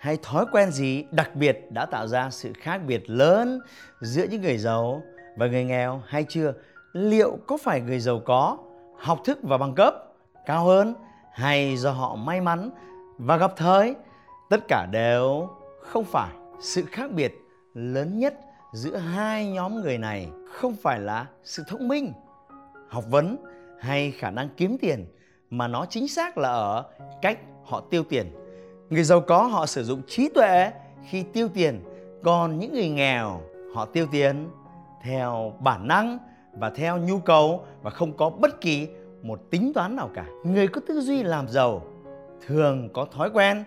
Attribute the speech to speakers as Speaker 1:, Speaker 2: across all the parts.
Speaker 1: hay thói quen gì đặc biệt đã tạo ra sự khác biệt lớn giữa những người giàu và người nghèo hay chưa? Liệu có phải người giàu có học thức và bằng cấp cao hơn hay do họ may mắn và gặp thời? Tất cả đều không phải. Sự khác biệt lớn nhất giữa hai nhóm người này không phải là sự thông minh, học vấn hay khả năng kiếm tiền mà nó chính xác là ở cách họ tiêu tiền Người giàu có họ sử dụng trí tuệ khi tiêu tiền, còn những người nghèo họ tiêu tiền theo bản năng và theo nhu cầu và không có bất kỳ một tính toán nào cả. Người có tư duy làm giàu thường có thói quen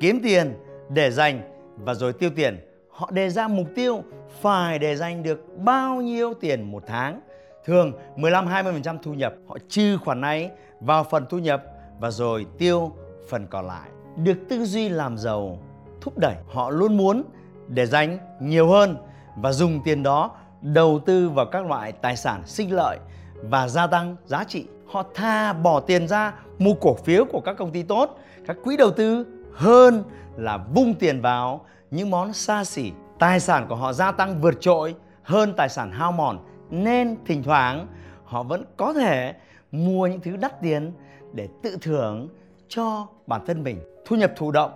Speaker 1: kiếm tiền để dành và rồi tiêu tiền. Họ đề ra mục tiêu phải để dành được bao nhiêu tiền một tháng. Thường 15-20% thu nhập, họ trừ khoản này vào phần thu nhập và rồi tiêu phần còn lại được tư duy làm giàu, thúc đẩy họ luôn muốn để dành nhiều hơn và dùng tiền đó đầu tư vào các loại tài sản sinh lợi và gia tăng giá trị. Họ tha bỏ tiền ra mua cổ phiếu của các công ty tốt, các quỹ đầu tư hơn là vung tiền vào những món xa xỉ. Tài sản của họ gia tăng vượt trội hơn tài sản hao mòn, nên thỉnh thoảng họ vẫn có thể mua những thứ đắt tiền để tự thưởng cho bản thân mình thu nhập thụ động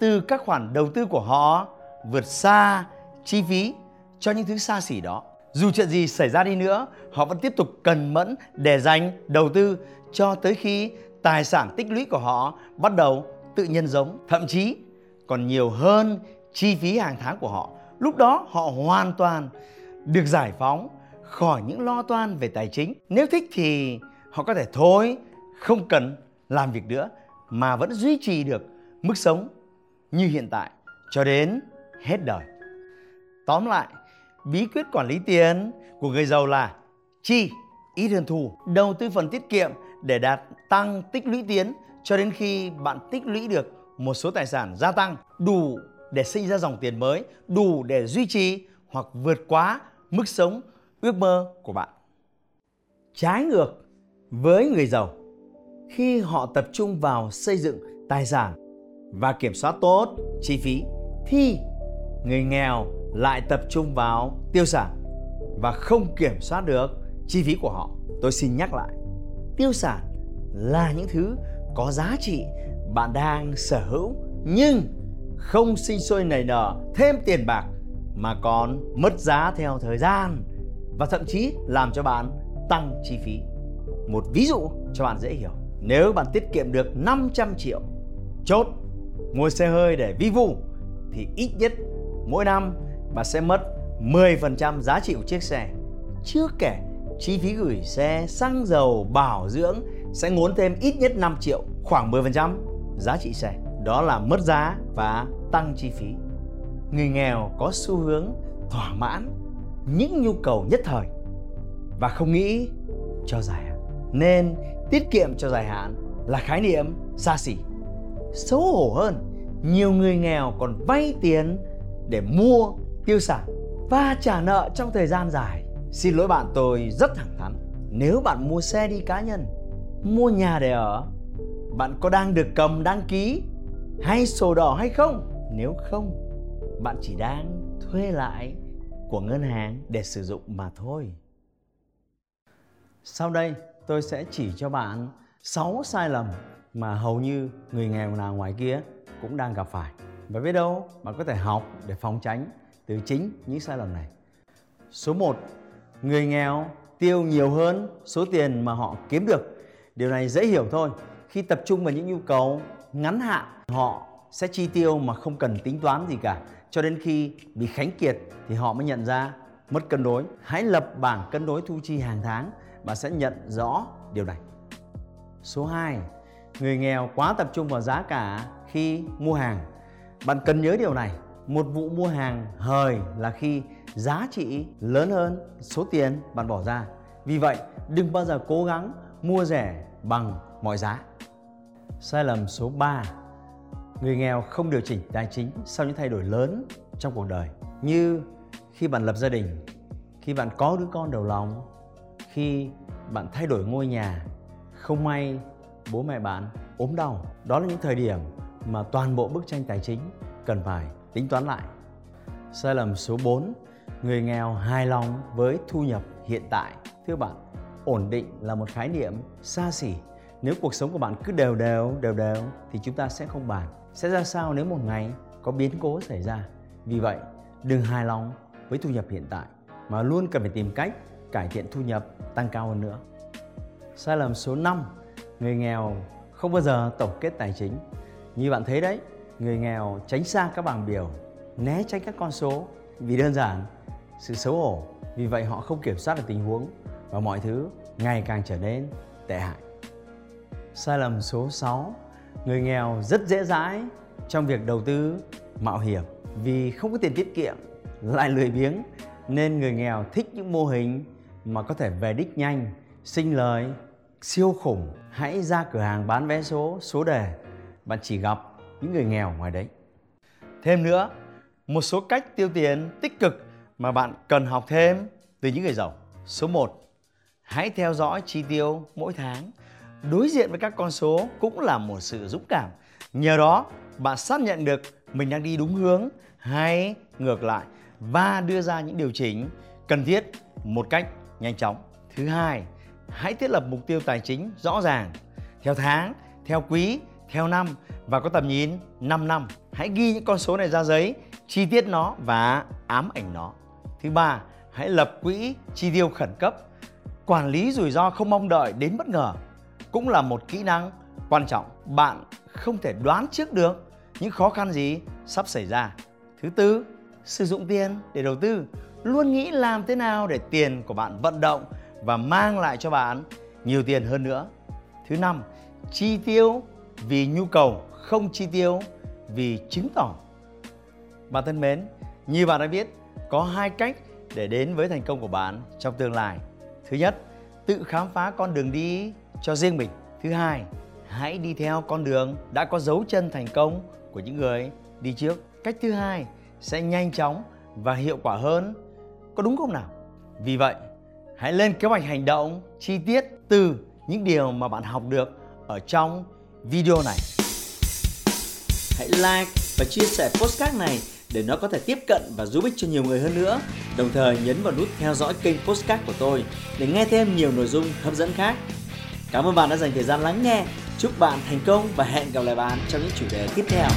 Speaker 1: từ các khoản đầu tư của họ vượt xa chi phí cho những thứ xa xỉ đó. Dù chuyện gì xảy ra đi nữa, họ vẫn tiếp tục cần mẫn để dành đầu tư cho tới khi tài sản tích lũy của họ bắt đầu tự nhân giống, thậm chí còn nhiều hơn chi phí hàng tháng của họ. Lúc đó họ hoàn toàn được giải phóng khỏi những lo toan về tài chính. Nếu thích thì họ có thể thôi, không cần làm việc nữa mà vẫn duy trì được mức sống như hiện tại cho đến hết đời. Tóm lại, bí quyết quản lý tiền của người giàu là chi ít hơn thu, đầu tư phần tiết kiệm để đạt tăng tích lũy tiến cho đến khi bạn tích lũy được một số tài sản gia tăng đủ để sinh ra dòng tiền mới, đủ để duy trì hoặc vượt quá mức sống ước mơ của bạn. Trái ngược với người giàu, khi họ tập trung vào xây dựng tài sản và kiểm soát tốt chi phí thì người nghèo lại tập trung vào tiêu sản và không kiểm soát được chi phí của họ. Tôi xin nhắc lại, tiêu sản là những thứ có giá trị bạn đang sở hữu nhưng không sinh sôi nảy nở thêm tiền bạc mà còn mất giá theo thời gian và thậm chí làm cho bạn tăng chi phí. Một ví dụ cho bạn dễ hiểu. Nếu bạn tiết kiệm được 500 triệu, chốt ngồi xe hơi để vi vu thì ít nhất mỗi năm bạn sẽ mất 10% giá trị của chiếc xe. Chưa kể chi phí gửi xe, xăng dầu, bảo dưỡng sẽ ngốn thêm ít nhất 5 triệu, khoảng 10% giá trị xe. Đó là mất giá và tăng chi phí. Người nghèo có xu hướng thỏa mãn những nhu cầu nhất thời và không nghĩ cho dài hạn. Nên tiết kiệm cho dài hạn là khái niệm xa xỉ. Xấu hổ hơn, nhiều người nghèo còn vay tiền để mua tiêu sản và trả nợ trong thời gian dài. Xin lỗi bạn tôi rất thẳng thắn. Nếu bạn mua xe đi cá nhân, mua nhà để ở, bạn có đang được cầm đăng ký hay sổ đỏ hay không? Nếu không, bạn chỉ đang thuê lại của ngân hàng để sử dụng mà thôi. Sau đây, tôi sẽ chỉ cho bạn 6 sai lầm mà hầu như người nghèo nào ngoài kia cũng đang gặp phải. Và biết đâu bạn có thể học để phòng tránh từ chính những sai lầm này. Số 1. Người nghèo tiêu nhiều hơn số tiền mà họ kiếm được. Điều này dễ hiểu thôi. Khi tập trung vào những nhu cầu ngắn hạn, họ sẽ chi tiêu mà không cần tính toán gì cả. Cho đến khi bị khánh kiệt thì họ mới nhận ra mất cân đối. Hãy lập bảng cân đối thu chi hàng tháng bạn sẽ nhận rõ điều này. Số 2. Người nghèo quá tập trung vào giá cả khi mua hàng. Bạn cần nhớ điều này. một vụ mua hàng hời là khi giá trị lớn hơn số tiền bạn bỏ ra. Vì vậy, đừng bao giờ cố gắng mua rẻ bằng mọi giá. Sai lầm số 3. Người nghèo không điều chỉnh tài chính sau những thay đổi lớn trong cuộc đời như khi bạn lập gia đình, khi bạn có đứa con đầu lòng, khi bạn thay đổi ngôi nhà, không may bố mẹ bạn ốm đau. Đó là những thời điểm mà toàn bộ bức tranh tài chính cần phải tính toán lại. Sai lầm số 4, người nghèo hài lòng với thu nhập hiện tại. Thưa bạn, ổn định là một khái niệm xa xỉ. Nếu cuộc sống của bạn cứ đều đều đều đều thì chúng ta sẽ không bàn. Sẽ ra sao nếu một ngày có biến cố xảy ra? Vì vậy, đừng hài lòng với thu nhập hiện tại mà luôn cần phải tìm cách cải thiện thu nhập tăng cao hơn nữa. Sai lầm số 5, người nghèo không bao giờ tổng kết tài chính. Như bạn thấy đấy, người nghèo tránh xa các bảng biểu, né tránh các con số vì đơn giản sự xấu hổ. Vì vậy họ không kiểm soát được tình huống và mọi thứ ngày càng trở nên tệ hại. Sai lầm số 6, người nghèo rất dễ dãi trong việc đầu tư mạo hiểm vì không có tiền tiết kiệm lại lười biếng nên người nghèo thích những mô hình mà có thể về đích nhanh, sinh lời, siêu khủng. Hãy ra cửa hàng bán vé số, số đề. Bạn chỉ gặp những người nghèo ngoài đấy. Thêm nữa, một số cách tiêu tiền tích cực mà bạn cần học thêm từ những người giàu. Số 1. Hãy theo dõi chi tiêu mỗi tháng. Đối diện với các con số cũng là một sự dũng cảm. Nhờ đó, bạn xác nhận được mình đang đi đúng hướng hay ngược lại và đưa ra những điều chỉnh cần thiết một cách nhanh chóng. Thứ hai, hãy thiết lập mục tiêu tài chính rõ ràng theo tháng, theo quý, theo năm và có tầm nhìn 5 năm. Hãy ghi những con số này ra giấy, chi tiết nó và ám ảnh nó. Thứ ba, hãy lập quỹ chi tiêu khẩn cấp. Quản lý rủi ro không mong đợi đến bất ngờ cũng là một kỹ năng quan trọng. Bạn không thể đoán trước được những khó khăn gì sắp xảy ra. Thứ tư, sử dụng tiền để đầu tư. Luôn nghĩ làm thế nào để tiền của bạn vận động và mang lại cho bạn nhiều tiền hơn nữa. Thứ năm, chi tiêu vì nhu cầu, không chi tiêu vì chứng tỏ. Bạn thân mến, như bạn đã biết, có hai cách để đến với thành công của bạn trong tương lai. Thứ nhất, tự khám phá con đường đi cho riêng mình. Thứ hai, hãy đi theo con đường đã có dấu chân thành công của những người đi trước. Cách thứ hai sẽ nhanh chóng và hiệu quả hơn. Có đúng không nào? Vì vậy, hãy lên kế hoạch hành động chi tiết từ những điều mà bạn học được ở trong video này. Hãy like và chia sẻ postcard này để nó có thể tiếp cận và giúp ích cho nhiều người hơn nữa. Đồng thời nhấn vào nút theo dõi kênh postcard của tôi để nghe thêm nhiều nội dung hấp dẫn khác. Cảm ơn bạn đã dành thời gian lắng nghe. Chúc bạn thành công và hẹn gặp lại bạn trong những chủ đề tiếp theo.